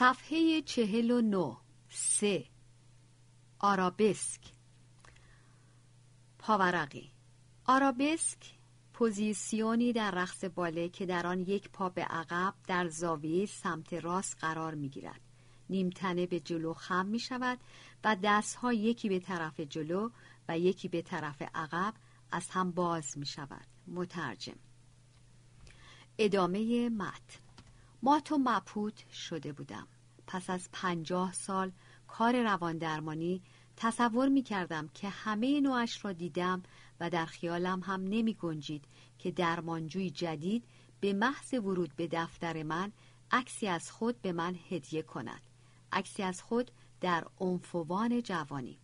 صفحه چهل و نو سه. آرابسک. پاورقی. آرابسک پوزیسیونی در رقص باله که در آن یک پا به عقب در زاویه سمت راست قرار می گیرد. نیمتنه به جلو خم می شود و دستها یکی به طرف جلو و یکی به طرف عقب از هم باز می شود. مترجم. ادامه متن. مات و مپوت شده بودم. پس از پنجاه سال کار روان درمانی تصور می کردم که همه نوعش را دیدم و در خیالم هم نمی گنجید که درمانجوی جدید به محض ورود به دفتر من عکسی از خود به من هدیه کند. عکسی از خود در عنفوان جوانی.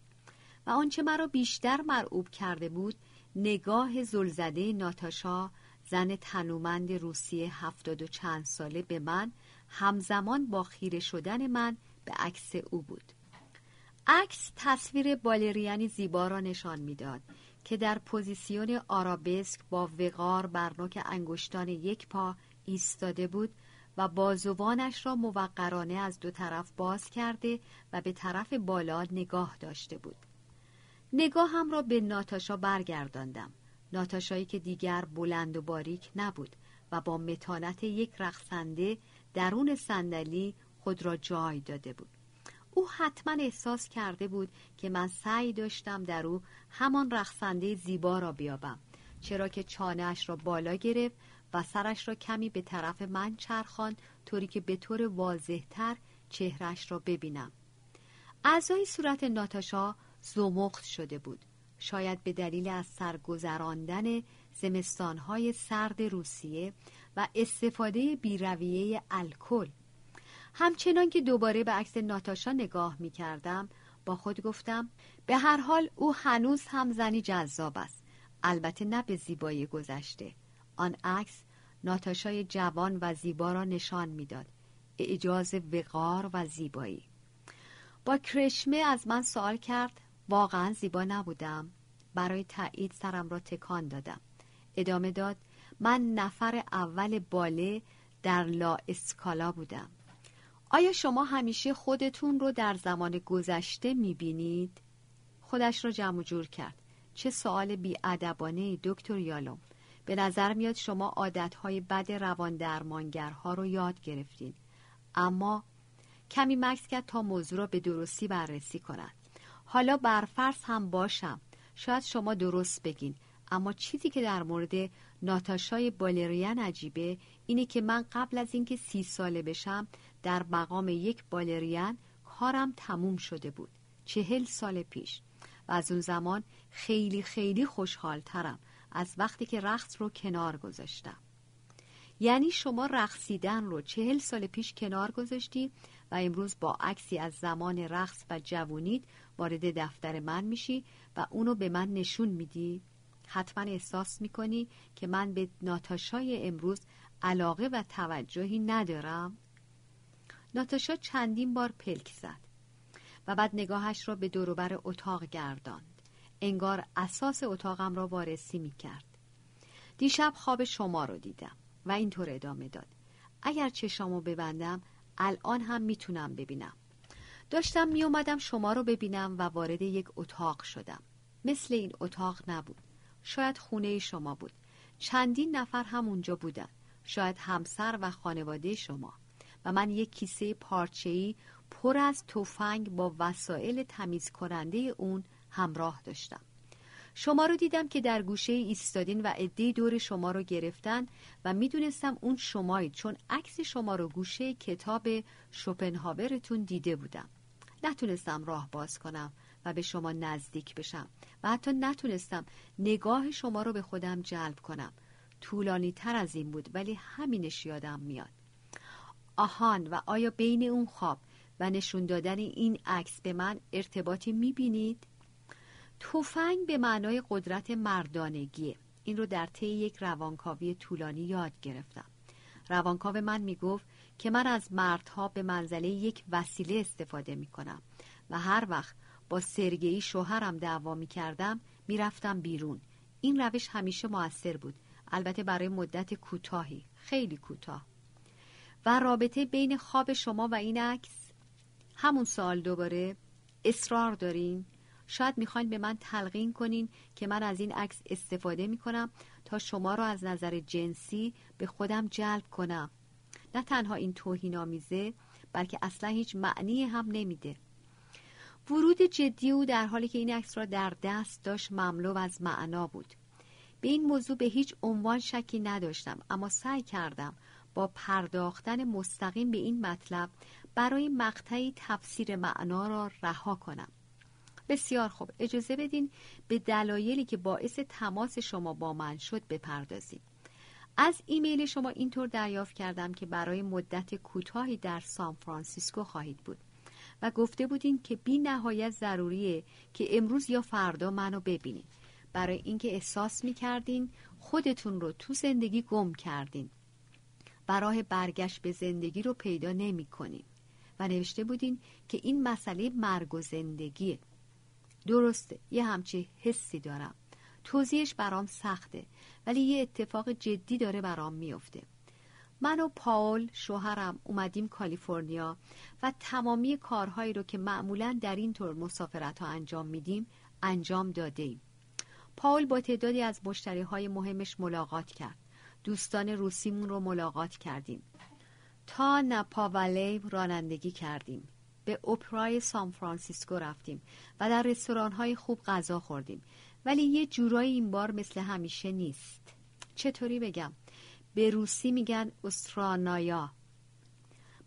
و آنچه مرا بیشتر مرعوب کرده بود نگاه زلزده ناتاشا زن تنومند روسیه هفتاد و چند ساله به من همزمان با خیره شدن من به عکس او بود. عکس تصویر بالرینی زیبا را نشان می‌داد که در پوزیسیون آرابسک با وقار بر نوک انگشتان یک پا ایستاده بود و بازوانش را موقرانه از دو طرف باز کرده و به طرف بالا نگاه داشته بود. نگاهم را به ناتاشا برگرداندم. ناتاشایی که دیگر بلند و باریک نبود و با متانت یک رقصنده درون صندلی خود را جای داده بود. او حتما احساس کرده بود که من سعی داشتم در او همان رقصنده زیبا را بیابم چرا که چانهاش را بالا گرفت و سرش را کمی به طرف من چرخان طوری که به طور واضحتر چهرش را ببینم. اعضای صورت ناتاشا زمخت شده بود. شاید به دلیل از سرگذراندن زمستانهای سرد روسیه و استفاده بیرویه الکل. همچنان که دوباره به عکس ناتاشا نگاه می کردم با خود گفتم به هر حال او هنوز هم زنی جذاب است. البته نه به زیبایی گذشته. آن عکس ناتاشای جوان و زیبا را نشان می‌داد. اعجاز وقار و زیبایی. با کرشمه از من سوال کرد واقعا زیبا نبودم؟ برای تایید سرم را تکان دادم. ادامه داد من نفر اول باله در لا اسکالا بودم. آیا شما همیشه خودتون رو در زمان گذشته می‌بینید؟ خودش را جمع جور کرد. چه سوال بیادبانه دکتر یالوم. به نظر میاد شما عادتهای بد روان درمانگرها رو یاد گرفتین. اما کمی مکس کرد تا موضوع را به درستی بررسی کند. حالا برفرض هم باشم. شاید شما درست بگین. اما چیزی که در مورد ناتاشای بالریان عجیبه اینه که من قبل از اینکه سی ساله بشم در مقام یک بالریان کارم تموم شده بود. چهل سال پیش. و از اون زمان خیلی خیلی خوشحال ترم از وقتی که رقص رو کنار گذاشتم. یعنی شما رقصیدن رو چهل سال پیش کنار گذاشتی و امروز با عکسی از زمان رقص و جوونیت وارد دفتر من میشی و اونو به من نشون میدی؟ حتما احساس می‌کنی که من به ناتاشای امروز علاقه و توجهی ندارم؟ ناتاشا چندین بار پلک زد و بعد نگاهش را به دوروبر اتاق گرداند. انگار اساس اتاقم را وارسی می کرد دیشب خواب شما رو دیدم و اینطور ادامه داد. اگر چشامو ببندم الان هم می‌تونم ببینم. داشتم می اومدم شما رو ببینم و وارد یک اتاق شدم. مثل این اتاق نبود. شاید خونه شما بود. چندین نفر هم اونجا بودن. شاید همسر و خانواده شما. و من یک کیسه پارچه‌ای پر از تفنگ با وسایل تمیز کننده اون همراه داشتم. شما رو دیدم که در گوشه ایستادین و عده دور شما رو گرفتن و می‌دونستم اون شمایید چون عکس شما رو گوشه کتاب شوپنهاورتون دیده بودم. نتونستم راه باز کنم. و به شما نزدیک بشم و حتی نتونستم نگاه شما رو به خودم جلب کنم. طولانی تر از این بود ولی همینش یادم میاد. آهان و آیا بین اون خواب و نشون دادن این عکس به من ارتباطی می‌بینید؟ توفنگ به معنای قدرت مردانگیه. این رو در طی یک روانکاوی طولانی یاد گرفتم. روانکاو من می‌گفت که من از مردها به منزله یک وسیله استفاده می‌کنم و هر وقت با سرگئی شوهرم دعوا می‌کردم می‌رفتم بیرون. این روش همیشه موثر بود. البته برای مدت کوتاهی خیلی کوتاه. و رابطه بین خواب شما و این عکس؟ همون سوال دوباره. اصرار دارین؟ شاید می‌خواین به من تلقین کنین که من از این عکس استفاده می‌کنم تا شما را از نظر جنسی به خودم جلب کنم. نه تنها این توهین آمیزه بلکه اصلا هیچ معنی هم نمیده. ورود جدی او در حالی که این عکس را در دست داشت مملو از معنا بود. به این موضوع به هیچ عنوان شکی نداشتم اما سعی کردم با پرداختن مستقیم به این مطلب برای مقطعی تفسیر معنا را رها کنم. بسیار خوب. اجازه بدین به دلایلی که باعث تماس شما با من شد بپردازیم. از ایمیل شما اینطور دریافت کردم که برای مدت کوتاهی در سان فرانسیسکو خواهید بود. و گفته بودین که بی نهایت ضروریه که امروز یا فردا منو ببینین. برای اینکه احساس می کردین خودتون رو تو زندگی گم کردین. و راه برگشت به زندگی رو پیدا نمی کنین و نوشته بودین که این مسئله مرگ و زندگیه. درسته یه همچی حسی دارم. توضیحش برام سخته ولی یه اتفاق جدی داره برام میفته من و پاول شوهرم اومدیم کالیفرنیا و تمامی کارهایی رو که معمولا در این طور مسافرت ها انجام میدیم انجام داده ایم. پاول با تعدادی از مشتری های مهمش ملاقات کرد. دوستان روسیمون رو ملاقات کردیم. تا نپاولی رانندگی کردیم. به اپرای سان فرانسیسکو رفتیم و در رستوران های خوب غذا خوردیم. ولی یه جورایی این بار مثل همیشه نیست. چطوری بگم؟ به روسی میگن استرانایا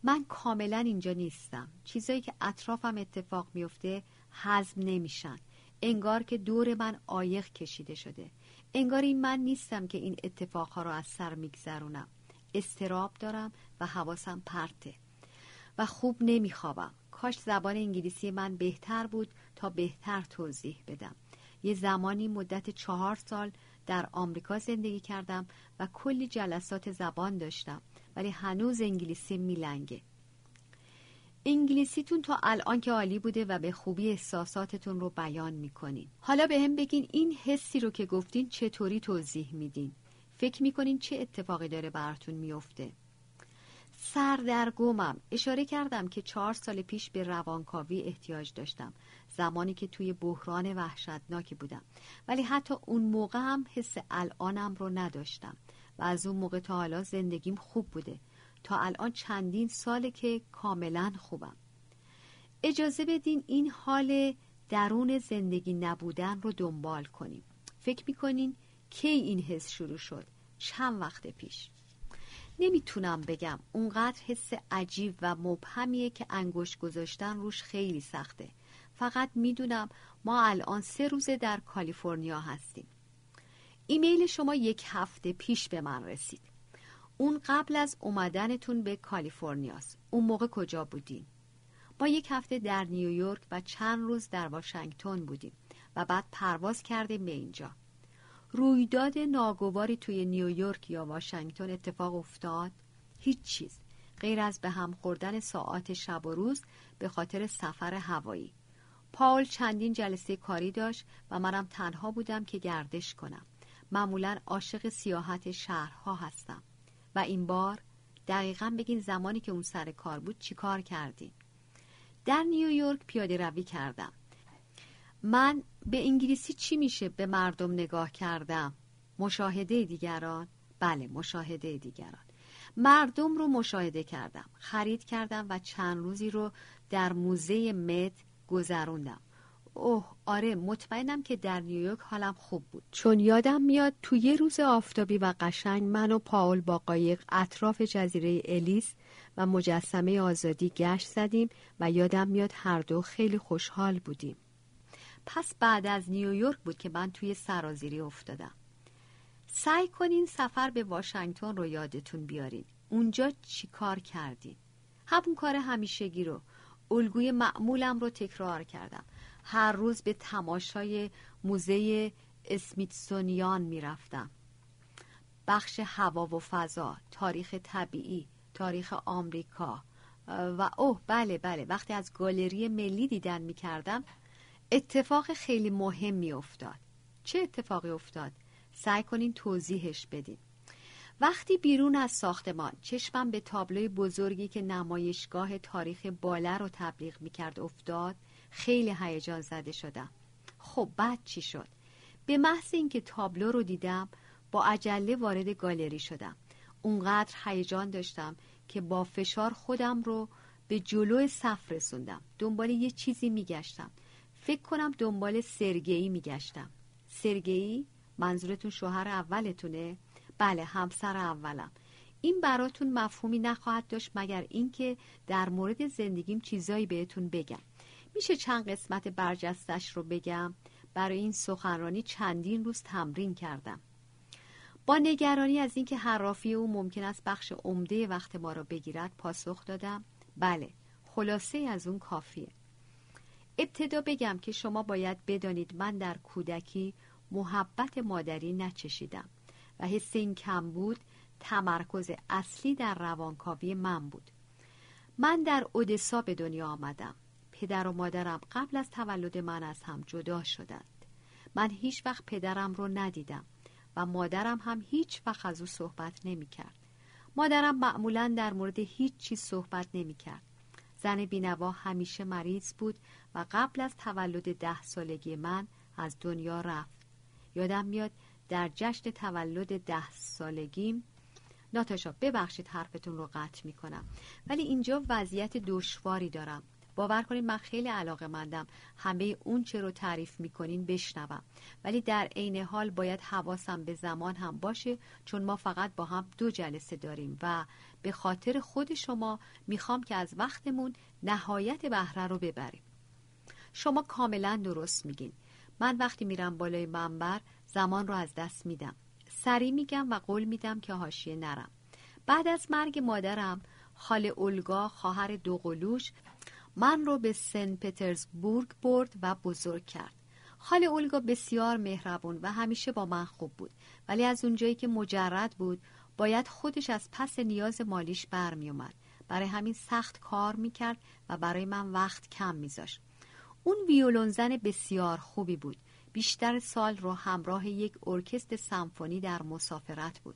من کاملا اینجا نیستم. چیزایی که اطرافم اتفاق میفته حزم نمیشن. انگار که دور من آیق کشیده شده. انگار این من نیستم که این اتفاقها رو از سر میگذرونم. استراب دارم و حواسم پرته. و خوب نمیخوابم. کاش زبان انگلیسی من بهتر بود تا بهتر توضیح بدم. یه زمانی مدت چهار سال در آمریکا زندگی کردم و کلی جلسات زبان داشتم ولی هنوز انگلیسی میلنگه انگلیسیتون تا الان که عالی بوده و به خوبی احساساتتون رو بیان می‌کنین حالا به هم بگین این حسی رو که گفتین چطوری توضیح میدین؟ فکر می‌کنین چه اتفاقی داره براتون میفته؟ سردرگمم. اشاره کردم که چهار سال پیش به روانکاوی احتیاج داشتم. زمانی که توی بحران وحشتناکی بودم. ولی حتی اون موقع هم حس الانم رو نداشتم و از اون موقع تا حالا زندگیم خوب بوده. تا الان چندین ساله که کاملا خوبم. اجازه بدین این حال درون زندگی نبودن رو دنبال کنیم. فکر می‌کنین کی این حس شروع شد؟ چند وقت پیش. نمی‌تونم بگم. اونقدر حس عجیب و مبهمیه که انگشت گذاشتن روش خیلی سخته. فقط می‌دونم ما الان سه روزه در کالیفرنیا هستیم. ایمیل شما یک هفته پیش به من رسید. اون قبل از اومدنتون به کالیفرنیاست. اون موقع کجا بودین؟ ما یک هفته در نیویورک و چند روز در واشنگتن بودیم و بعد پرواز کردیم به اینجا. رویداد ناگواری توی نیویورک یا واشنگتن اتفاق افتاد؟ هیچ چیز. غیر از به هم خوردن ساعات شب و روز به خاطر سفر هوایی. پاول چندین جلسه کاری داشت و منم تنها بودم که گردش کنم. معمولا عاشق سیاحت شهرها هستم. و این بار دقیقا بگین زمانی که اون سر کار بود چی کار کردین. در نیویورک پیاده روی کردم. من به انگلیسی چی میشه به مردم نگاه کردم؟ مشاهده دیگران؟ بله مشاهده دیگران. مردم رو مشاهده کردم. خرید کردم و چند روزی رو در موزه مت گذروندم. اوه آره مطمئنم که در نیویورک حالم خوب بود. چون یادم میاد تو یه روز آفتابی و قشنگ من و پاول با قایق اطراف جزیره الیس و مجسمه آزادی گشت زدیم و یادم میاد هر دو خیلی خوشحال بودیم. پس بعد از نیویورک بود که من توی سرازیری افتادم. سعی کنین سفر به واشنگتن رو یادتون بیارین. اونجا چی کار کردین؟ همون کار همیشگی رو. الگوی معمولم رو تکرار کردم. هر روز به تماشای موزه اسمیتسونیان می‌رفتم. بخش هوا و فضا تاریخ طبیعی تاریخ آمریکا. و اوه بله بله وقتی از گالری ملی دیدن می‌کردم اتفاق خیلی مهم می افتاد چه اتفاقی افتاد؟ سعی کنین توضیحش بدین. وقتی بیرون از ساختمان چشمم به تابلوی بزرگی که نمایشگاه تاریخ باله رو تبلیغ می‌کرد افتاد خیلی هیجان زده شدم. خب بعد چی شد؟ به محض اینکه تابلو رو دیدم با عجله وارد گالری شدم. اونقدر هیجان داشتم که با فشار خودم رو به جلو صف رسوندم. دنبال یه چیزی میگشتم. فکر کنم دنبال سرگئی میگشتم. سرگئی منظورتون شوهر اولتونه؟ بله همسر اولم. این براتون مفهومی نخواهد داشت مگر اینکه در مورد زندگیم چیزایی بهتون بگم. میشه چند قسمت برجستش رو بگم. برای این سخنرانی چندین روز تمرین کردم. با نگرانی از اینکه حرافی او ممکن است بخش عمده وقت ما را بگیرد پاسخ دادم. بله خلاصه از اون کافیه. ابتدا بگم که شما باید بدانید من در کودکی محبت مادری نچشیدم. و حس این کم بود تمرکز اصلی در روانکاوی من بود من در اودسا به دنیا آمدم پدر و مادرم قبل از تولد من از هم جدا شدند من هیچ وقت پدرم رو ندیدم و مادرم هم هیچ وقت از او صحبت نمی کرد. مادرم معمولا در مورد هیچ چیز صحبت نمی کرد. زن بینوا همیشه مریض بود و قبل از تولد ده سالگی من از دنیا رفت. یادم میاد در جشن تولد ده سالگیم ناتاشا ببخشید حرفتون رو قطع می کنم ولی اینجا وضعیت دشواری دارم. باور کنید من خیلی علاقه مندم همه اون چه رو تعریف می‌کنین بشنوم. ولی در عین حال باید حواسم به زمان هم باشه چون ما فقط با هم دو جلسه داریم و به خاطر خود شما می‌خوام که از وقتمون نهایت بهره رو ببریم. شما کاملا درست میگین. من وقتی میرم بالای منبر زمان رو از دست میدم. سری میگم و قول میدم که حاشیه نرم. بعد از مرگ مادرم خاله اولگا خواهر دوقلوش من رو به سن پترزبورگ برد و بزرگ کرد. خاله اولگا بسیار مهربون و همیشه با من خوب بود. ولی از اونجایی که مجرد بود باید خودش از پس نیاز مالیش برمیومد برای همین سخت کار می‌کرد و برای من وقت کم میذاشت. اون ویولون زن بسیار خوبی بود. بیشتر سال رو همراه یک ارکستر سمفونی در مسافرت بود.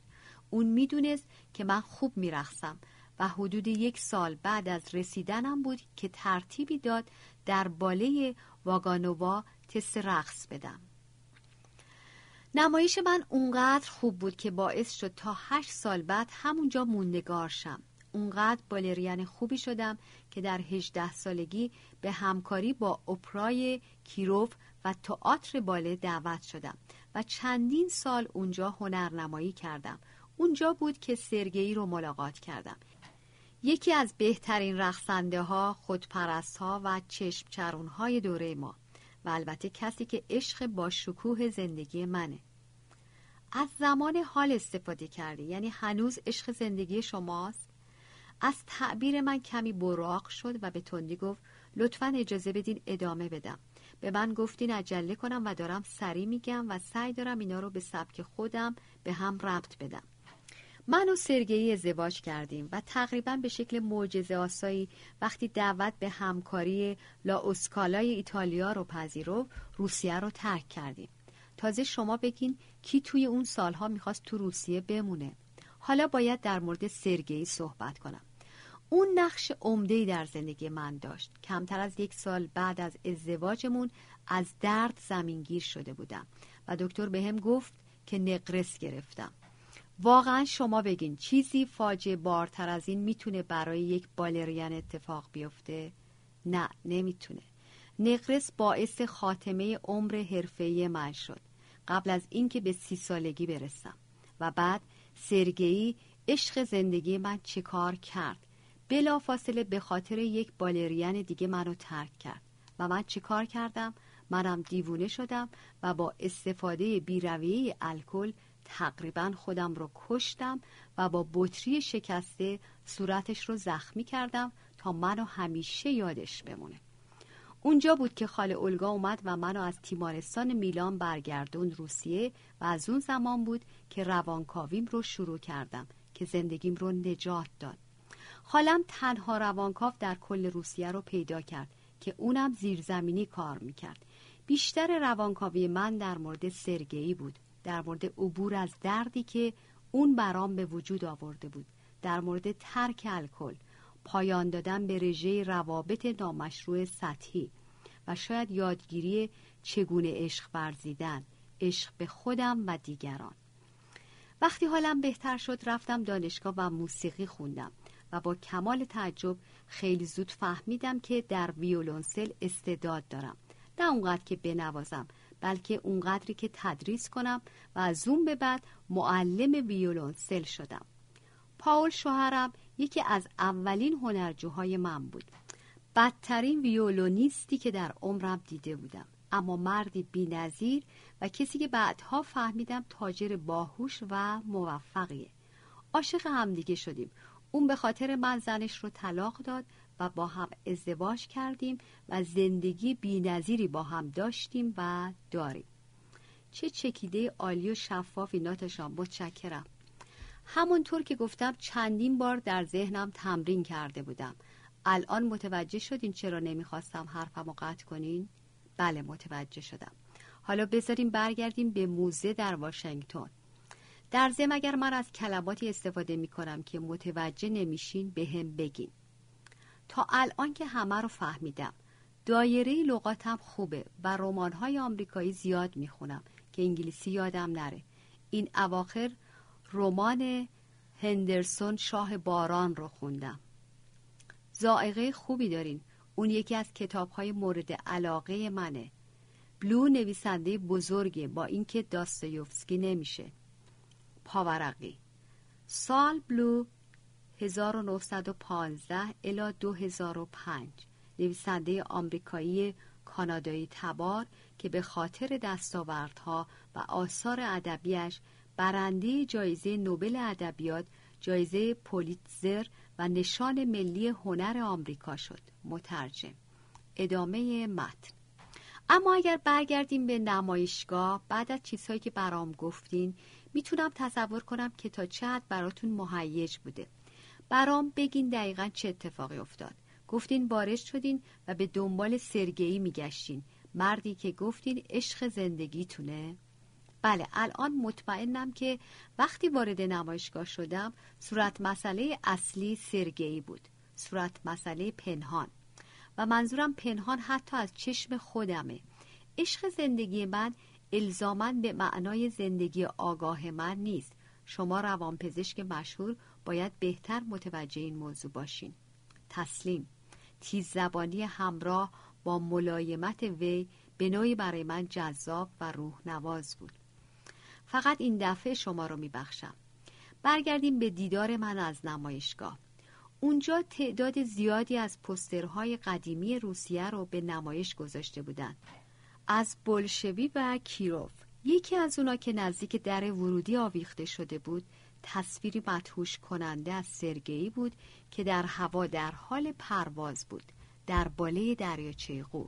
اون می‌دونست که من خوب میرخصم و حدود یک سال بعد از رسیدنم بود که ترتیبی داد در باله واگانووا تست رقص بدم. نمایش من اونقدر خوب بود که باعث شد تا هشت سال بعد همونجا موندگار شم. اونقدر بالرین خوبی شدم که در هجده سالگی به همکاری با اپرای کیروف و تئاتر باله دعوت شدم و چندین سال اونجا هنرنمایی کردم. اونجا بود که سرگئی رو ملاقات کردم. یکی از بهترین رقصنده ها، خودپرست ها و چشم چرون های دوره ما و البته کسی که عشق با شکوه زندگی منه. از زمان حال استفاده کردی یعنی هنوز عشق زندگی شماست؟ از تعبیر من کمی براق شد و به تندی گفت لطفا اجازه بدین ادامه بدم. به من گفتین عجله کنم و دارم سری میگم و سعی دارم اینا رو به سبک خودم به هم ربط بدم. من و سرگئی ازدواج کردیم و تقریبا به شکل معجزه آسایی وقتی دعوت به همکاری لا اسکالای ایتالیا رو پذیرو روسیه رو ترک کردیم. تازه شما بگین کی توی اون سالها می‌خواست تو روسیه بمونه. حالا باید در مورد سرگئی صحبت کنم. اون نقش عمده در زندگی من داشت. کمتر از یک سال بعد از ازدواجمون از درد زمینگیر شده بودم و دکتر بهم گفت که نقرس گرفتم. واقعا شما بگین چیزی فاجعه بارتر از این می‌تونه برای یک بالرین اتفاق بیفته؟ نه نمی‌تونه. نقرس باعث خاتمه عمر حرفه‌ای من شد. قبل از اینکه به سی سالگی برسم. و بعد سرگئی عشق زندگی من چیکار کرد؟ بلا فاصله به خاطر یک بالرین دیگه منو ترک کرد و من چیکار کردم؟ منم دیوونه شدم و با استفاده بیرویه الکل تقریبا خودم رو کشتم و با بطری شکسته صورتش رو زخمی کردم تا منو همیشه یادش بمونه. اونجا بود که خاله اولگا اومد و منو از تیمارستان میلان برگردون روسیه و از اون زمان بود که روانکاویم رو شروع کردم که زندگیم رو نجات داد. خالم تنها روانکاو در کل روسیه رو پیدا کرد که اونم زیرزمینی کار می‌کرد. بیشتر روانکاوی من در مورد سرگئی بود در مورد عبور از دردی که اون برام به وجود آورده بود در مورد ترک الکل پایان دادن به رژه روابط نامشروع سطحی و شاید یادگیری چگونه عشق ورزیدن عشق به خودم و دیگران. وقتی حالم بهتر شد رفتم دانشگاه و موسیقی خوندم. و با کمال تعجب خیلی زود فهمیدم که در ویولونسل استعداد دارم. نه اونقدر که بنوازم بلکه اونقدری که تدریس کنم و از اون به بعد معلم ویولونسل شدم. پاول شوهرم یکی از اولین هنرجوهای من بود. بدترین ویولونیستی که در عمرم دیده بودم. اما مردی بینظیر و کسی که بعدها فهمیدم تاجر باهوش و موفقیه. عاشق همدیگه شدیم. اون به خاطر من زنش رو طلاق داد و با هم ازدواج کردیم و زندگی بینظیری با هم داشتیم و داریم. چه چکیده عالی و شفافی ناتشان متشکرم. همونطور که گفتم چندین بار در ذهنم تمرین کرده بودم. الان متوجه شدین چرا نمی‌خواستم حرفم رو قطع کنین؟ بله متوجه شدم. حالا بذاریم برگردیم به موزه در واشنگتن. در ضمن اگر من از کلماتی استفاده می کنم که متوجه نمیشین به هم بگین. تا الان که همه رو فهمیدم. دایره لغاتم خوبه و رمان‌های آمریکایی زیاد می‌خونم که انگلیسی یادم نره. این اواخر رمان هندرسون شاه باران رو خوندم. زائقه خوبی دارین. اون یکی از کتاب های مورد علاقه منه. بلو نویسنده بزرگه با اینکه داستایوفسکی نمیشه. پاورقی. سال بلو 1915 الا 2005 نویسنده آمریکایی کانادایی تبار که به خاطر دستاوردها و آثار ادبیش برنده جایزه نوبل ادبیات جایزه پولیتزر و نشان ملی هنر آمریکا شد. مترجم. ادامه متن. اما اگر برگردیم به نمایشگاه بعد از چیزهایی که برام گفتین می‌تونم تصور کنم که تا چه براتون مهیج بوده. برام بگین دقیقا چه اتفاقی افتاد. گفتین وارد شدین و به دنبال سرگئی میگشتین. مردی که گفتین عشق زندگیتونه. بله الان مطمئنم که وقتی وارد نمایشگاه شدم صورت مسئله اصلی سرگئی بود. صورت مسئله پنهان. و منظورم پنهان حتی از چشم خودمه. عشق زندگی من الزامن به معنای زندگی آگاه من نیست. شما روانپزشک مشهور باید بهتر متوجه این موضوع باشین. تسلیم. تیز زبانی همراه با ملایمت وی به نوعی برای من جذاب و روح نواز بود. فقط این دفعه شما رو میبخشم. برگردیم به دیدار من از نمایشگاه. اونجا تعداد زیادی از پسترهای قدیمی روسیه رو به نمایش گذاشته بودند. از بلشوی و کیروف. یکی از اونا که نزدیک در ورودی آویخته شده بود تصویری مدهوش کننده از سرگئی بود که در هوا در حال پرواز بود در باله دریاچه قو.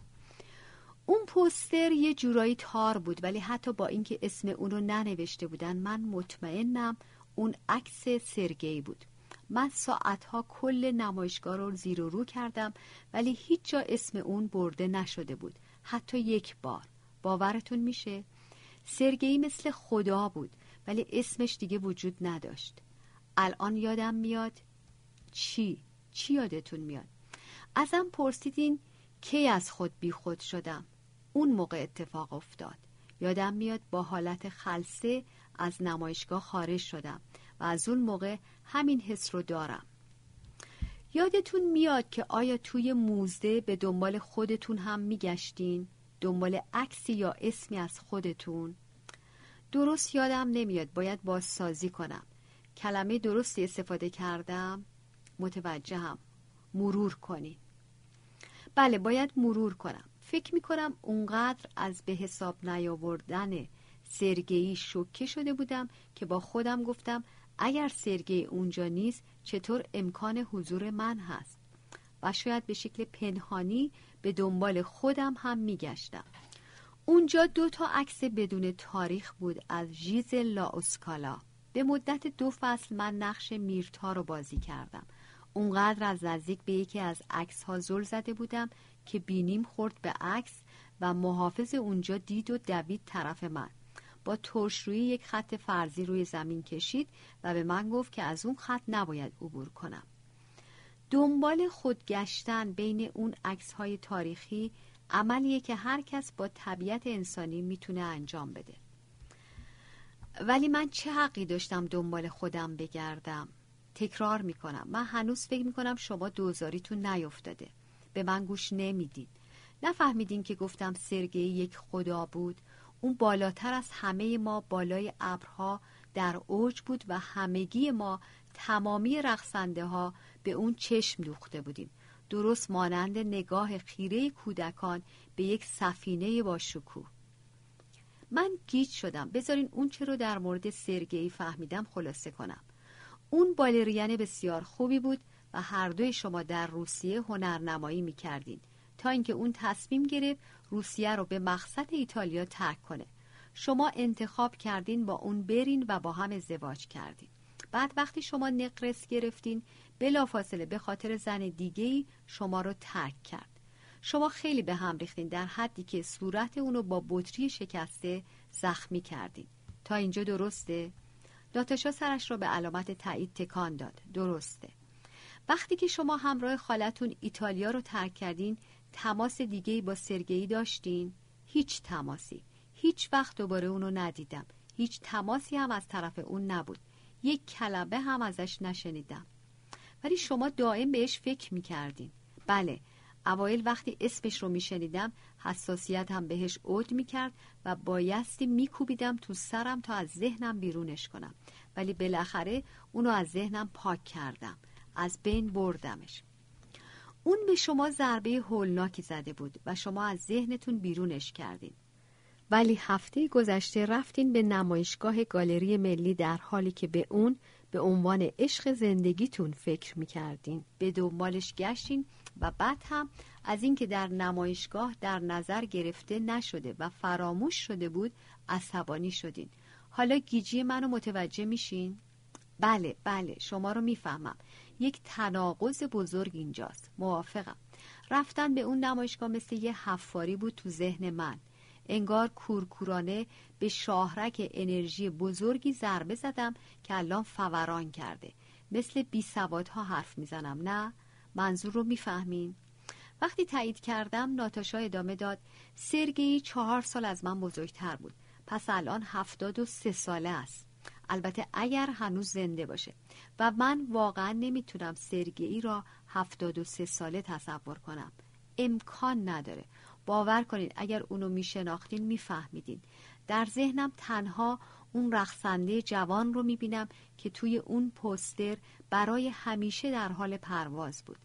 اون پوستر یه جورایی تار بود ولی حتی با اینکه اسم اون رو ننوشته بودن من مطمئنم اون عکس سرگئی بود. من ساعتها کل نمایشگاه رو زیر و رو کردم ولی هیچ جا اسم اون برده نشده بود. حتی یک بار. باورتون میشه؟ سرگئی مثل خدا بود ولی اسمش دیگه وجود نداشت. الان یادم میاد چی؟ چی یادتون میاد؟ ازم پرسیدین کی از خود بی خود شدم. اون موقع اتفاق افتاد. یادم میاد با حالت خلصه از نمایشگاه خارج شدم و از اون موقع همین حس رو دارم. یادتون میاد که آیا توی موزه به دنبال خودتون هم میگشتین؟ دنبال عکسی یا اسمی از خودتون؟ درست یادم نمیاد. باید بازسازی کنم. کلمه درستی استفاده کردم. متوجهم. مرور کنین. بله باید مرور کنم. فکر می‌کنم اونقدر از به حساب نیاوردن سرگئی شوکه شده بودم که با خودم گفتم اگر سرگئی اونجا نیست چطور امکان حضور من هست؟ و شاید به شکل پنهانی به دنبال خودم هم میگشتم. اونجا دو تا عکس بدون تاریخ بود از ژیز لاوسکالا. به مدت دو فصل من نقش میرتا رو بازی کردم. اونقدر از نزدیک به یکی از عکس ها زل زده بودم که بینیم خورد به عکس و محافظ اونجا دید و دوید طرف من. با ترشرویی یک خط فرضی روی زمین کشید و به من گفت که از اون خط نباید عبور کنم. دنبال خودگشتن بین اون عکس های تاریخی عملیه که هر کس با طبیعت انسانی می‌تونه انجام بده. ولی من چه حقی داشتم دنبال خودم بگردم؟ تکرار می‌کنم. من هنوز فکر می‌کنم شما دوزاریتون نیفتاده. به من گوش نمیدین نفهمیدین که گفتم سرگی یک خدا بود؟ اون بالاتر از همه ما بالای ابرها در اوج بود و همگی ما تمامی رقصنده ها به اون چشم دوخته بودیم. درست مانند نگاه خیره کودکان به یک سفینه با شکوه من گیج شدم. بذارین اون چه رو در مورد سرگئی فهمیدم خلاصه کنم. اون بالرین بسیار خوبی بود و هر دوی شما در روسیه هنرنمایی می کردین تا اینکه اون تصمیم گرفت روسیه رو به مقصد ایتالیا ترک کنه. شما انتخاب کردین با اون برین و با هم ازدواج کردین. بعد وقتی شما نقرس گرفتین بلافاصله به خاطر زن دیگهی شما رو ترک کرد. شما خیلی به هم ریختین در حدی که صورت اونو با بطری شکسته زخمی کردین. تا اینجا درسته؟ ناتاشا سرش را به علامت تایید تکان داد. درسته. وقتی که شما همراه خالتون ایتالیا رو ترک کردین تماس دیگه با سرگئی داشتین؟ هیچ تماسی. هیچ وقت دوباره اونو ندیدم. هیچ تماسی هم از طرف اون نبود. یک کلمه هم ازش نشنیدم. ولی شما دائم بهش فکر می‌کردین. بله اوایل وقتی اسمش رو میشنیدم حساسیت هم بهش عود می‌کرد و بایستی میکوبیدم تو سرم تا از ذهنم بیرونش کنم. ولی بالاخره اونو از ذهنم پاک کردم. از بین بردمش. اون به شما ضربه هولناکی زده بود و شما از ذهنتون بیرونش کردین. ولی هفته گذشته رفتین به نمایشگاه گالری ملی در حالی که به اون به عنوان عشق زندگیتون فکر می‌کردین. به دنبالش گشتین و بعد هم از اینکه در نمایشگاه در نظر گرفته نشده و فراموش شده بود عصبانی شدین. حالا گیجی منو متوجه میشین؟ بله بله شما رو می‌فهمم. یک تناقض بزرگ اینجاست. موافقم. رفتن به اون نمایشگاه مثل یه حفاری بود تو ذهن من. انگار کورکورانه به شاهرک انرژی بزرگی ضربه زدم که الان فوران کرده. مثل بی ها حرف می‌زنم نه؟ منظور رو می‌فهمین؟ وقتی تایید کردم ناتاشا ادامه داد سرگی چهار سال از من بزرگتر بود. پس الان هفتاد و سه ساله است. البته اگر هنوز زنده باشه. و من واقعا نمی‌تونم سرگئی را هفتاد و سه ساله تصور کنم. امکان نداره. باور کنید اگر اونو میشناختین میفهمیدین. در ذهنم تنها اون رقصنده جوان رو می‌بینم که توی اون پوستر برای همیشه در حال پرواز بود.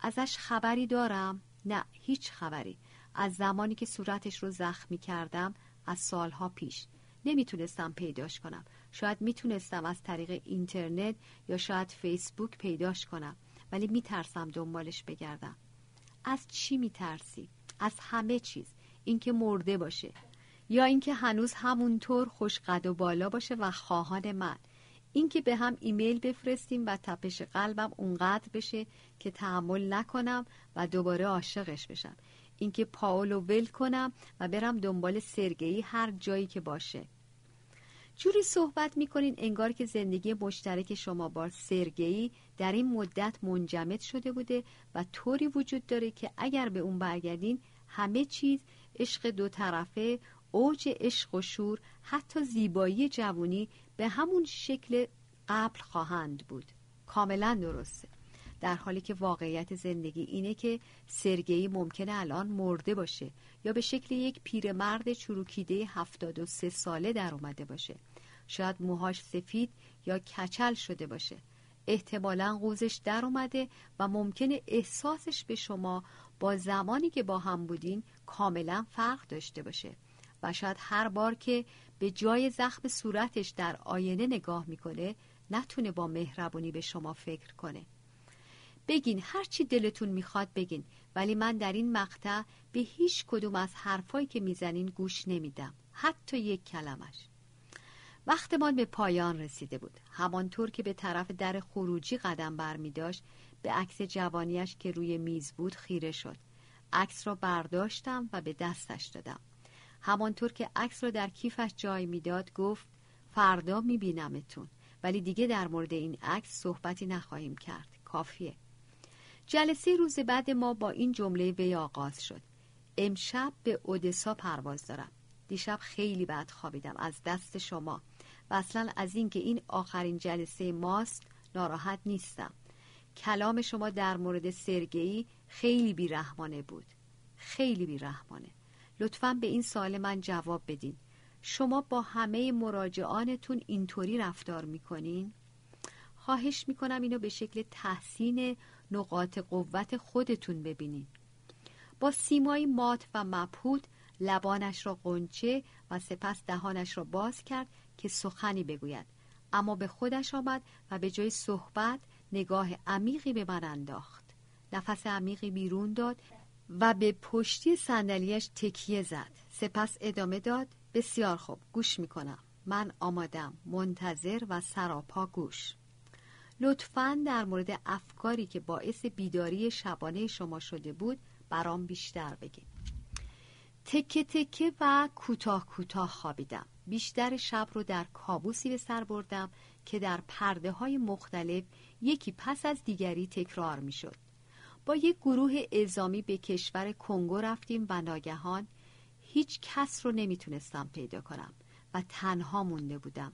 ازش خبری دارم؟ نه هیچ خبری. از زمانی که صورتش رو زخمی کردم از سالها پیش. نمی‌تونستم پیداش کنم. شاید می‌تونستم از طریق اینترنت یا شاید فیسبوک پیداش کنم ولی میترسم دنبالش بگردم. از چی میترسی؟ از همه چیز. اینکه مرده باشه. یا اینکه هنوز همونطور خوش قد و بالا باشه و خواهان من. اینکه به هم ایمیل بفرستیم و تپش قلبم اونقدر بشه که تحمل نکنم و دوباره عاشقش بشم. اینکه پاولو ول کنم و برم دنبال سرگئی هر جایی که باشه. جوری صحبت می‌کنین انگار که زندگی مشترک شما با سرگئی در این مدت منجمد شده بوده و طوری وجود داره که اگر به اون برگردین همه چیز عشق دو طرفه اوج عشق و شور حتی زیبایی جوانی به همون شکل قبل خواهند بود. کاملا درسته. در حالی که واقعیت زندگی اینه که سرگئی ممکنه الان مرده باشه یا به شکل یک پیرمرد چروکیده هفتاد و سه ساله در اومده باشه. شاید موهاش سفید یا کچل شده باشه. احتمالا قوزش در اومده و ممکنه احساسش به شما با زمانی که با هم بودین کاملا فرق داشته باشه و شاید هر بار که به جای زخم صورتش در آینه نگاه می‌کنه نتونه با مهربونی به شما فکر کنه. بگین هر چی دلتون می‌خواد بگین. ولی من در این مقطع به هیچ کدوم از حرفایی که می‌زنین گوش نمیدم. حتی یک کلمش. وقتمان به پایان رسیده بود. همانطور که به طرف در خروجی قدم بر داشت به عکس جوانیش که روی میز بود خیره شد. عکس را برداشتم و به دستش دادم. همانطور که عکس را در کیفش جای می‌داد گفت فردا میبینمتون. ولی دیگه در مورد این عکس صحبتی نخواهیم کرد. کافیه. جلسه روز بعد ما با این جمله وی آغاز شد. امشب به اودسا پرواز دارم. دیشب خیلی بد خوابیدم. از دست شما. و اصلا از اینکه این آخرین جلسه ماست ناراحت نیستم. کلام شما در مورد سرگئی خیلی بیرحمانه بود. خیلی بیرحمانه. لطفا به این سال من جواب بدین. شما با همه مراجعانتون اینطوری رفتار می‌کنین؟ خواهش می‌کنم اینو به شکل تحسین نقاط قوت خودتون ببینین. با سیمایی مات و مبهود لبانش را قنچه و سپس دهانش را باز کرد که سخنی بگوید. اما به خودش آمد و به جای صحبت نگاه عمیقی به من انداخت. نفس عمیقی بیرون داد و به پشتی صندلیاش تکیه زد. سپس ادامه داد بسیار خوب گوش می‌کنم. من آمادم. منتظر و سراپا گوش. لطفا در مورد افکاری که باعث بیداری شبانه شما شده بود برام بیشتر بگید تکه تکه و کوتاه کوتاه خوابیدم. بیشتر شب رو در کابوسی به سر بردم که در پرده های مختلف یکی پس از دیگری تکرار می شد. با یک گروه ازامی به کشور کنگو رفتیم و ناگهان هیچ کس رو نمی‌تونستم پیدا کنم و تنها مونده بودم.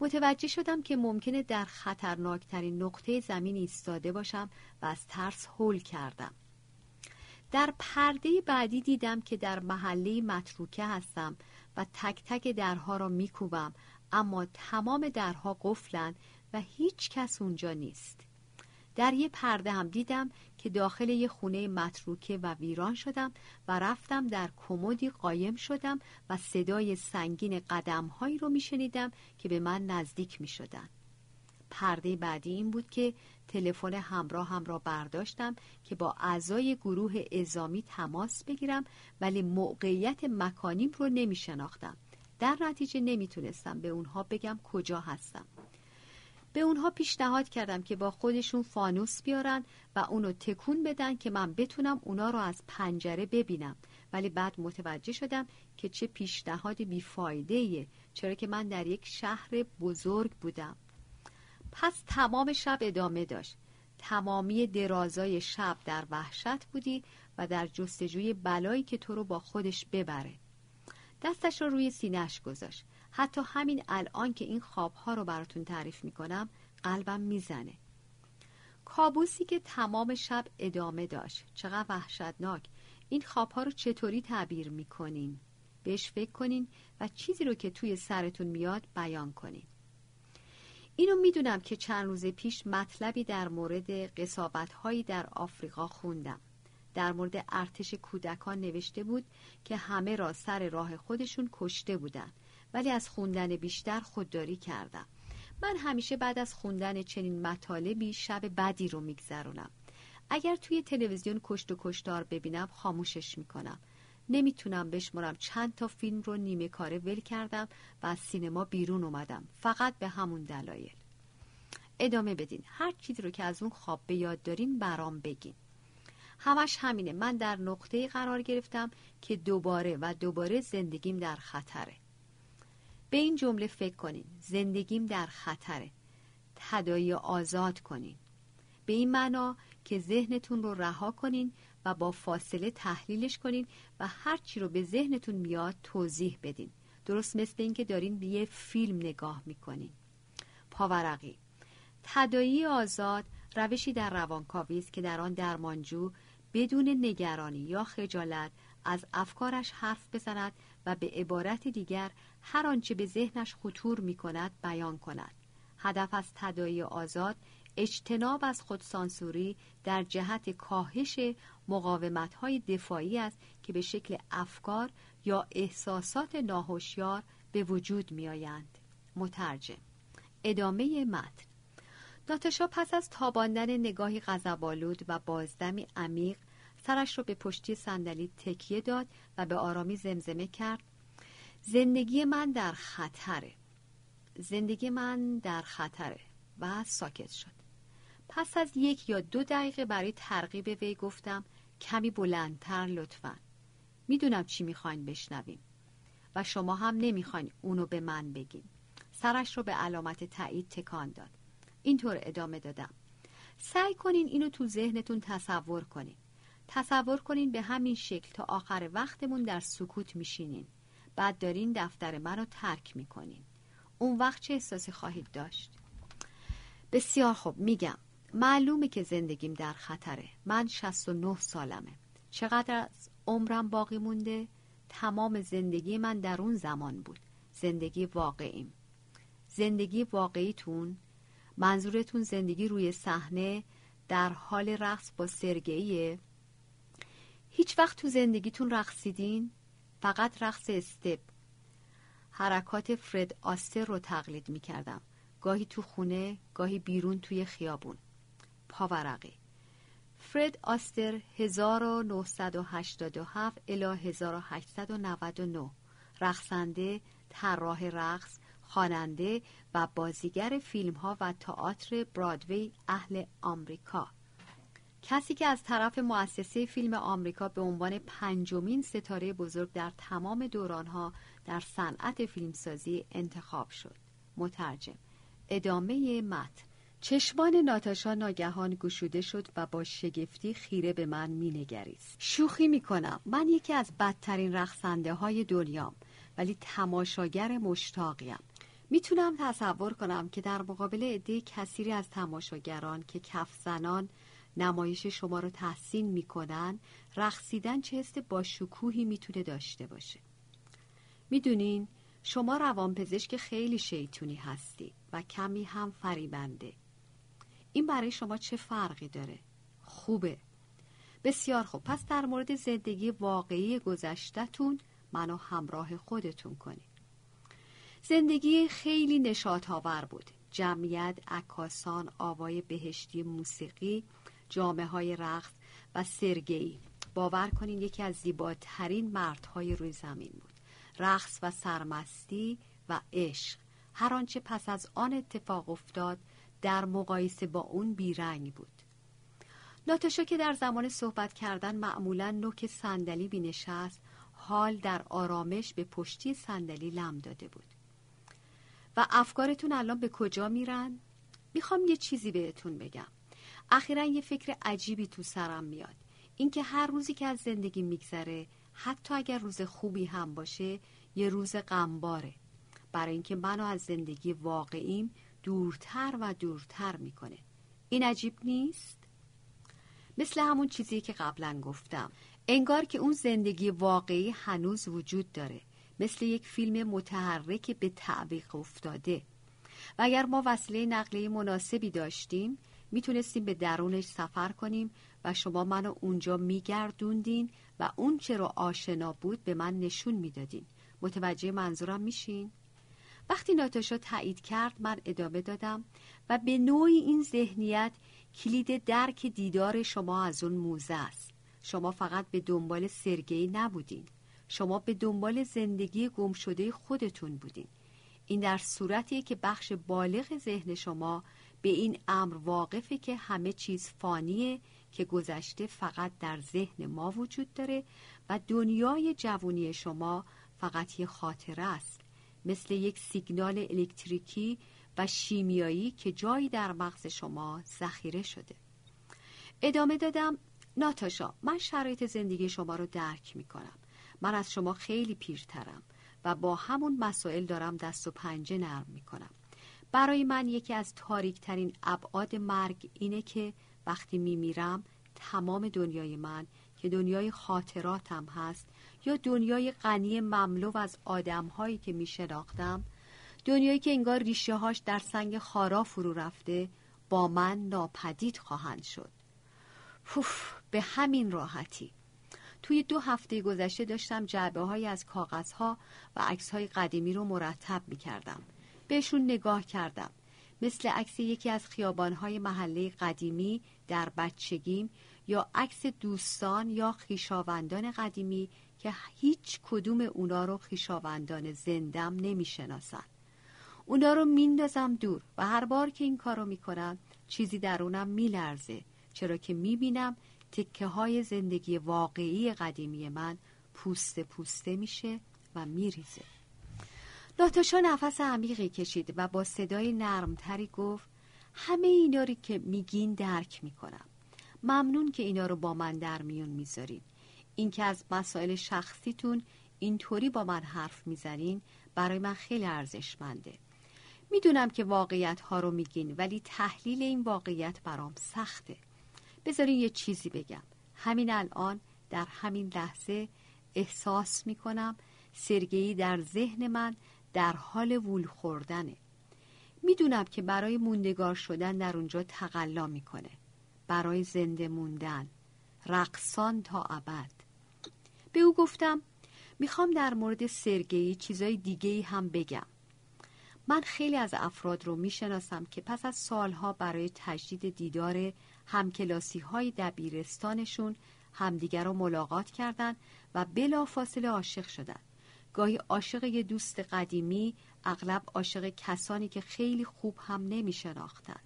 متوجه شدم که ممکنه در خطرناکترین نقطه زمین ایستاده باشم و از ترس هول کردم. در پرده بعدی دیدم که در محله متروکه هستم و تک تک درها را میکوبم اما تمام درها قفلند و هیچ کس اونجا نیست. در یه پرده هم دیدم که داخل یه خونه متروکه و ویران شدم و رفتم در کمدی قایم شدم و صدای سنگین قدمهایی رو میشنیدم که به من نزدیک می شدن. پرده بعدی این بود که تلفن همراه هم را برداشتم که با اعضای گروه ازامی تماس بگیرم ولی موقعیت مکانیم رو نمی شناختم. در نتیجه نمی‌تونستم به اونها بگم کجا هستم به اونها پیشنهاد کردم که با خودشون فانوس بیارن و اونو تکون بدن که من بتونم اونا رو از پنجره ببینم. ولی بعد متوجه شدم که چه پیشنهاد بیفایده چرا که من در یک شهر بزرگ بودم. پس تمام شب ادامه داشت. تمامی درازای شب در وحشت بودی و در جستجوی بلایی که تو رو با خودش ببره. دستش رو روی سینهش گذاشت. حتی همین الان که این خوابها رو براتون تعریف می‌کنم قلبم می‌زنه. کابوسی که تمام شب ادامه داشت. چقدر وحشتناک. این خوابها رو چطوری تعبیر می‌کنین؟ بهش فکر کنین و چیزی رو که توی سرتون میاد بیان کنین. اینو می‌دونم که چند روز پیش مطلبی در مورد قصابت هایی در آفریقا خوندم. در مورد ارتش کودکان نوشته بود که همه را سر راه خودشون کشته بودند ولی از خوندن بیشتر خودداری کردم. من همیشه بعد از خوندن چنین مطالبی شب بدی رو میگذرونم. اگر توی تلویزیون کشت و کشتار ببینم خاموشش می‌کنم. نمی‌تونم بشمرم چند تا فیلم رو نیمه کاره ول کردم و از سینما بیرون اومدم. فقط به همون دلایل. ادامه بدین. هر چیزی رو که از اون خواب به یاد دارین برام بگین. همش همینه. من در نقطه قرار گرفتم که دوباره و دوباره زندگیم در خطره. به این جمله فکر کنین. زندگیم در خطره. تدایی آزاد کنین. به این معنا که ذهنتون رو رها کنین و با فاصله تحلیلش کنین و هرچی رو به ذهنتون میاد توضیح بدین. درست مثل اینکه دارین به یه فیلم نگاه می‌کنین. پاورقی. تدایی آزاد روشی در روانکاوی است که در آن درمانجو بدون نگرانی یا خجالت از افکارش حرف بزند و به عبارت دیگر هر آنچه به ذهنش خطور می کند بیان کند هدف از تدایی آزاد اجتناب از خودسانسوری در جهت کاهش مقاومت های دفاعی است که به شکل افکار یا احساسات ناهوشیار به وجود می آیند. مترجم ادامه متن ناتاشا پس از تاباندن نگاهی غضبآلود و بازدمی عمیق سرش را به پشتی صندلی تکیه داد و به آرامی زمزمه کرد زندگی من در خطره. زندگی من در خطره و ساکت شد. پس از یک یا دو دقیقه برای ترغیب وی گفتم کمی بلندتر لطفا. می‌دونم چی می‌خواین بشنویم و شما هم نمی‌خواین اونو به من بگین. سرش رو به علامت تایید تکان داد. اینطور ادامه دادم. سعی کنین اینو تو ذهنتون تصور کنین. تصور کنین به همین شکل تا آخر وقتمون در سکوت میشینین. بعد دارین دفتر منو ترک می‌کنین. اون وقت چه احساسی خواهید داشت؟ بسیار خوب میگم. معلومه که زندگیم در خطره. من 69 سالمه. چقدر از عمرم باقی مونده؟ تمام زندگی من در اون زمان بود. زندگی واقعیم. زندگی واقعیتون منظورتون زندگی روی صحنه در حال رقص با سرگیه؟ هیچ وقت تو زندگیتون رقصیدین؟ فقط رقص استپ. حرکات فرد آستر رو تقلید می کردم گاهی تو خونه گاهی بیرون توی خیابون. پاورقی. فرد آستر 1987 الی 1899 رقصنده طراح رقص خواننده و بازیگر فیلم ها و تئاتر برادوی اهل آمریکا. کسی که از طرف مؤسسه فیلم آمریکا به عنوان پنجمین ستاره بزرگ در تمام دورانها در صنعت فیلمسازی انتخاب شد. مترجم ادامه متن. چشمان ناتاشا ناگهان گشوده شد و با شگفتی خیره به من مینگریست. شوخی می‌کنم. من یکی از بدترین رقصنده های دنیام ولی تماشاگر مشتاقیم. می‌تونم تصور کنم که در مقابل عده کثیری از تماشاگران که کف زنان نمایش شما رو تحسین می‌کنن رقصیدن چه حس با شکوهی می‌تونه داشته باشه. می‌دونین شما روانپزشک خیلی شیطونی هستی و کمی هم فریبنده. این برای شما چه فرقی داره؟ خوبه. بسیار خوب. پس در مورد زندگی واقعی گذشتهتون منو همراه خودتون کنید. زندگی خیلی نشاط آور بود. جمعیت عکاسان آوای بهشتی موسیقی جامعه های رقص و سرگئی باور کنین یکی از زیباترین مردهای روی زمین بود. رقص و سرمستی و عشق. هر آنچه پس از آن اتفاق افتاد در مقایسه با اون بیرنگ بود. ناتاشا که در زمان صحبت کردن معمولا نوک صندلی بینشست حال در آرامش به پشتی صندلی لم داده بود. و افکارتون الان به کجا میرن؟ می‌خوام یه چیزی بهتون بگم. اخیرا یه فکر عجیبی تو سرم میاد. اینکه هر روزی که از زندگی میگذره حتی اگر روز خوبی هم باشه یه روز غمباره. برای اینکه منو از زندگی واقعیم دورتر و دورتر می‌کنه. این عجیب نیست؟ مثل همون چیزی که قبلا گفتم. انگار که اون زندگی واقعی هنوز وجود داره. مثل یک فیلم متحرک به تعویق افتاده. و اگر ما وسیله نقلیه مناسبی داشتیم می‌تونستیم به درونش سفر کنیم و شما منو اونجا میگردوندین و اون چه رو آشنا بود به من نشون می‌دادین. متوجه منظورم میشین؟ وقتی ناتاشا تایید کرد من ادامه دادم و به نوعی این ذهنیت کلید درک دیدار شما از اون موزه است. شما فقط به دنبال سرگی نبودین. شما به دنبال زندگی گمشده خودتون بودین. این در صورتیه که بخش بالغ ذهن شما به این امر واقفه که همه چیز فانیه که گذشته فقط در ذهن ما وجود داره و دنیای جوونی شما فقط یه خاطره است. مثل یک سیگنال الکتریکی و شیمیایی که جایی در مغز شما ذخیره شده. ادامه دادم ناتاشا من شرایط زندگی شما رو درک می کنم من از شما خیلی پیرترم و با همون مسائل دارم دست و پنجه نرم می کنم برای من یکی از تاریک ترین ابعاد مرگ اینه که وقتی می میرم تمام دنیای من که دنیای خاطراتم هست یا دنیای غنی مملو از آدمهایی که می شناختم دنیایی که انگار ریشه هاش در سنگ خارا فرو رفته با من ناپدید خواهند شد. پوف به همین راحتی. توی دو هفته گذشته داشتم جعبه های از کاغذها و عکس های قدیمی رو مرتب می کردم بهشون نگاه کردم. مثل عکس یکی از خیابانهای محله قدیمی در بچگیم یا عکس دوستان یا خیشاوندان قدیمی که هیچ کدوم اونا رو خیشاوندان زندم نمی‌شناسن. اونا رو میندازم دور و هر بار که این کارو می‌کنم چیزی درونم میلرزه چرا که می‌بینم تکه های زندگی واقعی قدیمی من پوسته پوسته میشه و میریزه. ناتاشا نفس عمیقی کشید و با صدای نرمتری گفت همه اینا رو که میگین درک می‌کنم. ممنون که اینا رو با من در میون می‌ذارین. اینکه از مسائل شخصیتون اینطوری با من حرف می‌زنین برای من خیلی ارزشمنده. می‌دونم که واقعیت ها رو میگین ولی تحلیل این واقعیت برام سخته. بذارین یه چیزی بگم. همین الان در همین لحظه احساس می‌کنم سرگئی در ذهن من در حال وول خوردنه. می‌دونم که برای موندگار شدن در اونجا تقلا می‌کنه. برای زنده موندن. رقصان تا ابد. به او گفتم می‌خوام در مورد سرگئی چیزای دیگه هم بگم. من خیلی از افراد رو می‌شناسم که پس از سالها برای تجدید دیدار همکلاسی های دبیرستانشون همدیگر رو ملاقات کردند و بلا فاصله عاشق شدن. گاهی عاشق یه دوست قدیمی اغلب عاشق کسانی که خیلی خوب هم نمی شناختن.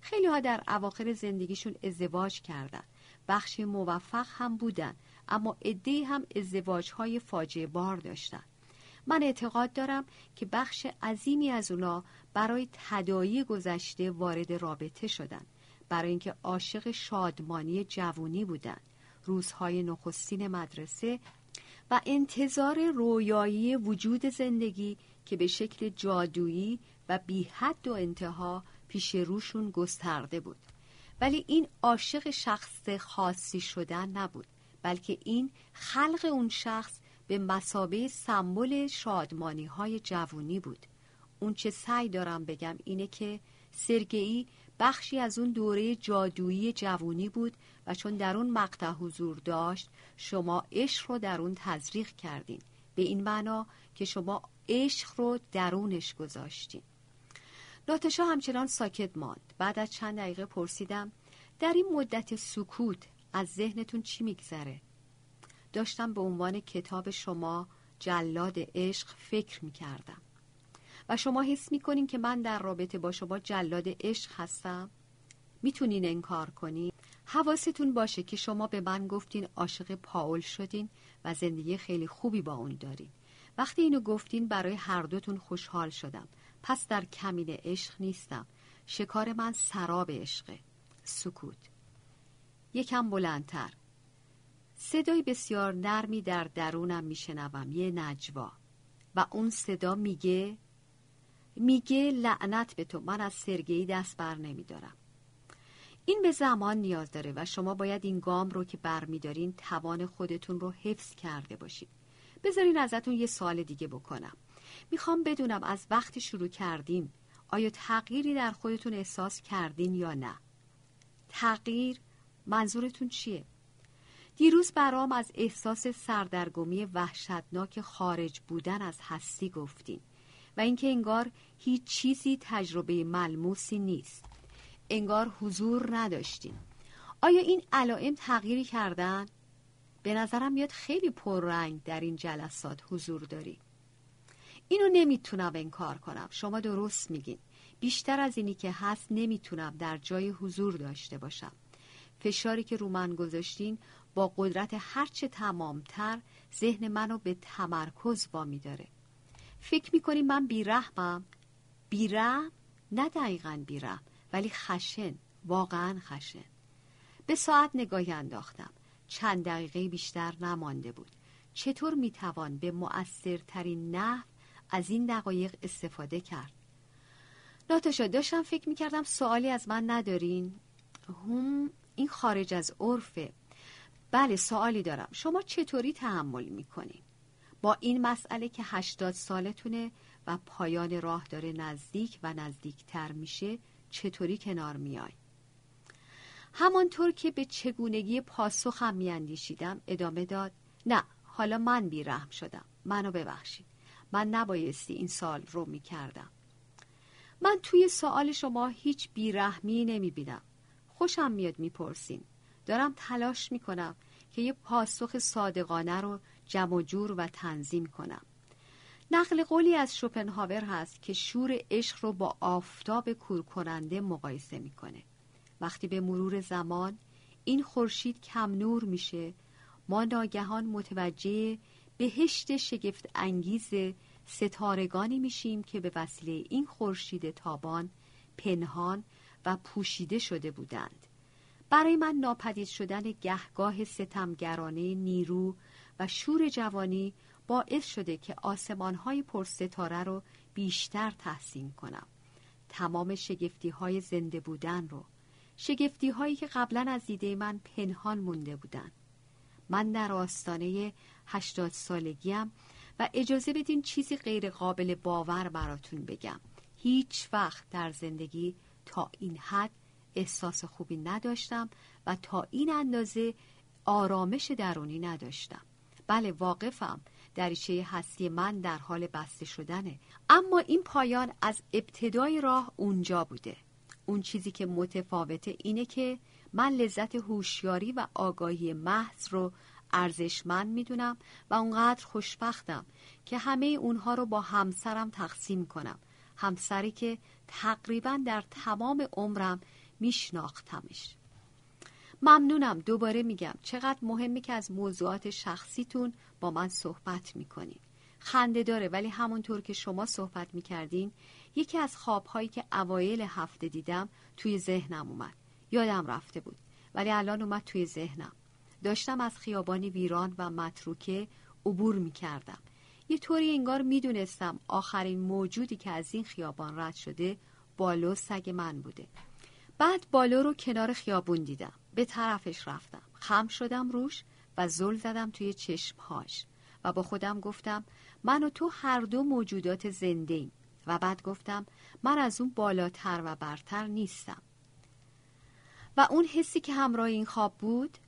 خیلی ها در اواخر زندگیشون ازدواج کردند. بخش موفق هم بودن اما عده هم ازدواج های فاجعه بار داشتن من اعتقاد دارم که بخش عظیمی از اونا برای تدایی گذشته وارد رابطه شدن برای اینکه عاشق شادمانی جوونی بودن روزهای نخستین مدرسه انتظار رویایی وجود زندگی که به شکل جادویی و بی حد و انتها پیش روشون گسترده بود. ولی این عاشق شخص خاصی شدن نبود بلکه این خلق اون شخص به مسابه سمبل شادمانی های جوونی بود. اون چه سعی دارم بگم اینه که سرگئی بخشی از اون دوره جادویی جوونی بود و چون در اون مقطع حضور داشت شما عشق رو در اون تزریق کردین. به این معنا که شما عشق رو درونش گذاشتین. ناتشا همچنان ساکت ماند. بعد از چند دقیقه پرسیدم در این مدت سکوت از ذهنتون چی میگذره؟ داشتم به عنوان کتاب شما جلاد عشق فکر می‌کردم. و شما حس می‌کنین که من در رابطه با شما جلاد عشق هستم؟ می‌تونین انکار کنین؟ حواستون باشه که شما به من گفتین عاشق پاول شدین و زندگی خیلی خوبی با اون دارین. وقتی اینو گفتین برای هر دوتون خوشحال شدم. پس در کمین عشق نیستم. شکار من سراب عشقه. سکوت. یکم بلندتر. صدای بسیار نرمی در درونم میشنوم. یه نجوا. و اون صدا میگه میگه لعنت به تو. من از سرگی دست بر نمیدارم. این به زمان نیاز داره و شما باید این گام رو که برمیدارین توان خودتون رو حفظ کرده باشید. بذارین ازتون یه سوال دیگه بکنم. می‌خوام بدونم از وقتی شروع کردیم آیا تغییری در خودتون احساس کردین یا نه؟ تغییر منظورتون چیه؟ دیروز برام از احساس سردرگمی وحشتناک خارج بودن از هستی گفتین. و اینکه انگار هیچ چیزی تجربه ملموسی نیست. انگار حضور نداشتین آیا این علائم تغییری کردن؟ به نظرم میاد خیلی پررنگ در این جلسات حضور داری اینو نمی‌تونم انکار کنم. شما درست میگین. بیشتر از اینی که هست نمی‌تونم در جای حضور داشته باشم. فشاری که رو من گذاشتین با قدرت هرچه تمامتر ذهن منو به تمرکز وامی داره فکر می‌کنی من بیرحمم؟ بیرحم؟ نه دقیقا بیرحم ولی خشن واقعا خشن. به ساعت نگاهی انداختم. چند دقیقه بیشتر نمانده بود. چطور می‌توان به مؤثرترین نحو از این دقایق استفاده کرد؟ ناتاشا داشتم فکر می‌کردم سوالی از من ندارین. هم این خارج از عرفه. بله سوالی دارم. شما چطوری تحمل می‌کنین؟ با این مسئله که هشتاد سالتونه و پایان راه داره نزدیک و نزدیکتر میشه چطوری کنار میای؟ همانطور که به چگونگی پاسخم میاندیشیدم ادامه داد نه حالا من بیرحم شدم. منو ببخشید. من نبایستی این سال رو می‌کردم. من توی سوال شما هیچ بیرحمی نمی‌بینم. خوشم میاد می‌پرسین. دارم تلاش می‌کنم که یه پاسخ صادقانه رو جمع و جور و تنظیم کنم. نقل قولی از شوپنهاور هست که شور عشق رو با آفتاب کور کننده مقایسه می‌کنه. وقتی به مرور زمان این خورشید کم نور میشه ما ناگهان متوجه بهشت شگفت انگیز ستارگانی میشیم که به وسیله این خورشید تابان پنهان و پوشیده شده بودند. برای من ناپدید شدن گهگاه ستمگرانه نیرو و شور جوانی باعث شده که آسمانهای پرستاره رو بیشتر تحسین کنم. تمام شگفتی های زنده بودن رو. شگفتی هایی که قبلا از دیده من پنهان مونده بودن. من در آستانه هشتاد سالگیم و اجازه بدین چیزی غیر قابل باور براتون بگم. هیچ وقت در زندگی تا این حد احساس خوبی نداشتم و تا این اندازه آرامش درونی نداشتم. بله واقفم. دریچه هستی من در حال بسته شدنه. اما این پایان از ابتدای راه اونجا بوده. اون چیزی که متفاوته اینه که من لذت هوشیاری و آگاهی محض رو ارزشمند می‌دونم و اونقدر خوشبختم که همه اونها رو با همسرم تقسیم کنم. همسری که تقریبا در تمام عمرم میشناختمش. ممنونم. دوباره میگم. چقدر مهمه که از موضوعات شخصیتون با من صحبت می‌کنین. خنده داره ولی همونطور که شما صحبت می‌کردین یکی از خوابهایی که اوایل هفته دیدم توی ذهنم اومد. یادم رفته بود ولی الان اومد توی ذهنم. داشتم از خیابانی ویران و متروکه عبور می‌کردم. یه طوری انگار می‌دونستم آخرین موجودی که از این خیابان رد شده بالو سگ من بوده. بعد بالو رو کنار خیابون دیدم. به طرفش رفتم. خم شدم روش و زل زدم توی چشمهاش. و با خودم گفتم من و تو هر دو موجودات زنده ایم. و بعد گفتم من از اون بالاتر و برتر نیستم. و اون حسی که همراه این خواب بود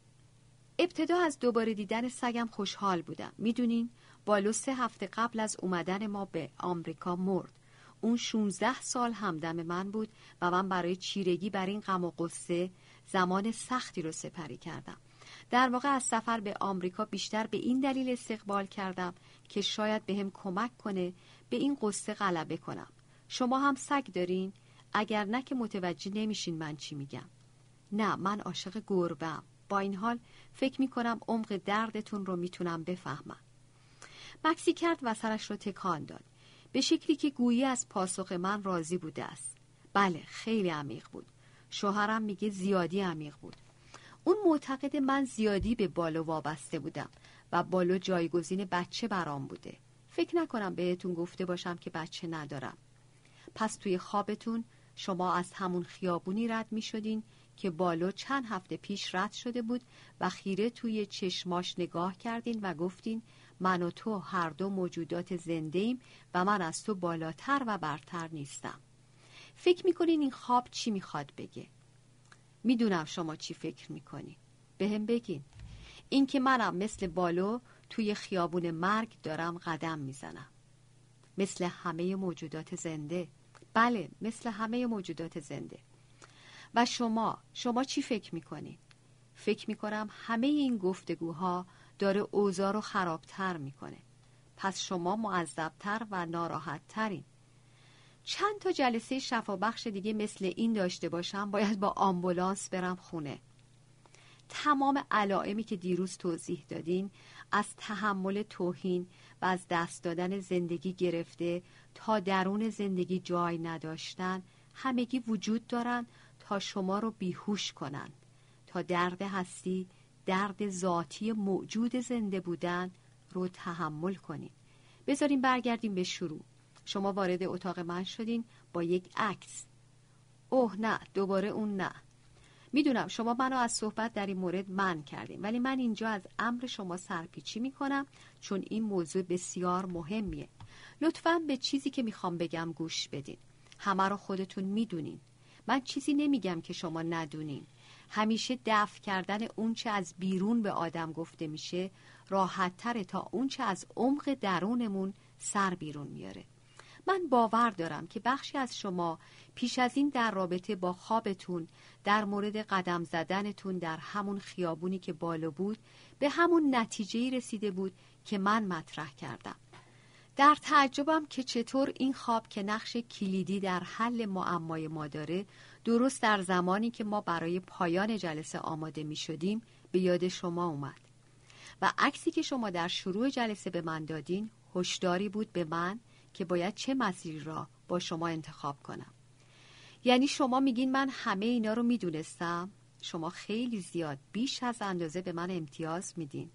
ابتدا از دوباره دیدن سگم خوشحال بودم. می‌دونین بالو سه هفته قبل از اومدن ما به آمریکا مرد. اون 16 سال همدم من بود و من برای چیرگی بر این غم و قصه زمان سختی رو سپری کردم. در واقع از سفر به آمریکا بیشتر به این دلیل استقبال کردم که شاید به هم کمک کنه به این قصه غلبه کنم. شما هم سگ دارین؟ اگر نه که متوجه نمیشین من چی میگم. نه من عاشق گربم با این حال فکر می‌کنم عمق دردتون رو می‌تونم بفهمم. مکسی کرد و سرش رو تکان داد. به شکلی که گویی از پاسخ من راضی بوده است. بله خیلی عمیق بود. شوهرم میگه زیادی عمیق بود. اون معتقد من زیادی به بالو وابسته بودم و بالو جایگزین بچه برام بوده. فکر نکنم بهتون گفته باشم که بچه ندارم. پس توی خوابتون شما از همون خیابونی رد می شدین که بالو چند هفته پیش رد شده بود و خیره توی چشماش نگاه کردین و گفتین من و تو هر دو موجودات زنده ایم و من از تو بالاتر و برتر نیستم. فکر می‌کنین این خواب چی می‌خواد بگه؟ می‌دونم شما چی فکر می‌کنین. به هم بگین. اینکه منم مثل بالو توی خیابون مرگ دارم قدم می‌زنم. مثل همه موجودات زنده. بله مثل همه موجودات زنده. و شما شما چی فکر می‌کنین؟ فکر می‌کنم همه این گفتگوها داره اوضاع رو خرابتر می‌کنه. پس شما معذبتر و ناراحتترین. چند تا جلسه شفابخش دیگه مثل این داشته باشم باید با آمبولانس برم خونه. تمام علائمی که دیروز توضیح دادین از تحمل توهین و از دست دادن زندگی گرفته تا درون زندگی جای نداشتن همگی وجود دارن تا شما رو بیهوش کنند تا درد هستی درد ذاتی موجود زنده بودن رو تحمل کنید بذاریم برگردیم به شروع. شما وارد اتاق من شدین با یک عکس. اوه نه دوباره اون نه. می‌دونم شما منو از صحبت در این مورد من کردیم ولی من اینجا از امر شما سرپیچی می‌کنم چون این موضوع بسیار مهمیه. لطفا به چیزی که می‌خوام بگم گوش بدین. همه رو خودتون می‌دونین. من چیزی نمیگم که شما ندونین. همیشه دفع کردن اونچه از بیرون به آدم گفته میشه راحت تره تا اونچه از عمق درونمون سر بیرون میاره. من باور دارم که بخشی از شما پیش از این در رابطه با خوابتون در مورد قدم زدنتون در همون خیابونی که بالا بود به همون نتیجه رسیده بود که من مطرح کردم. در تعجبم که چطور این خواب که نقش کلیدی در حل معمای ما داره درست در زمانی که ما برای پایان جلسه آماده می شدیم به یاد شما اومد. و عکسی که شما در شروع جلسه به من دادین هشداری بود به من که باید چه مسیری را با شما انتخاب کنم. یعنی شما میگین من همه اینا رو می‌دونستم شما خیلی زیاد بیش از اندازه به من امتیاز میدین.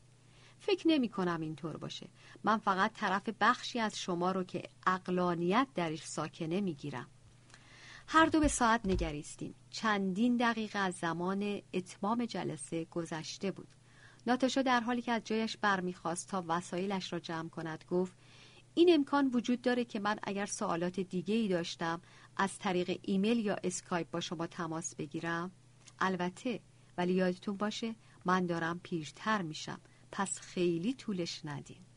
فکر نمی کنم اینطور باشه. من فقط طرف بخشی از شما رو که اقلانیت درش ساکنه می‌گیرم. هر دو به ساعت نگریستیم. چندین دقیقه از زمان اتمام جلسه گذشته بود. ناتاشا در حالی که از جایش برمیخواست تا وسایلش را جمع کند گفت این امکان وجود داره که من اگر سوالات دیگه ای داشتم از طریق ایمیل یا اسکایپ با شما تماس بگیرم؟ البته ولی یادتون باشه من دارم پیرتر میشم. پس خیلی طولش ندین.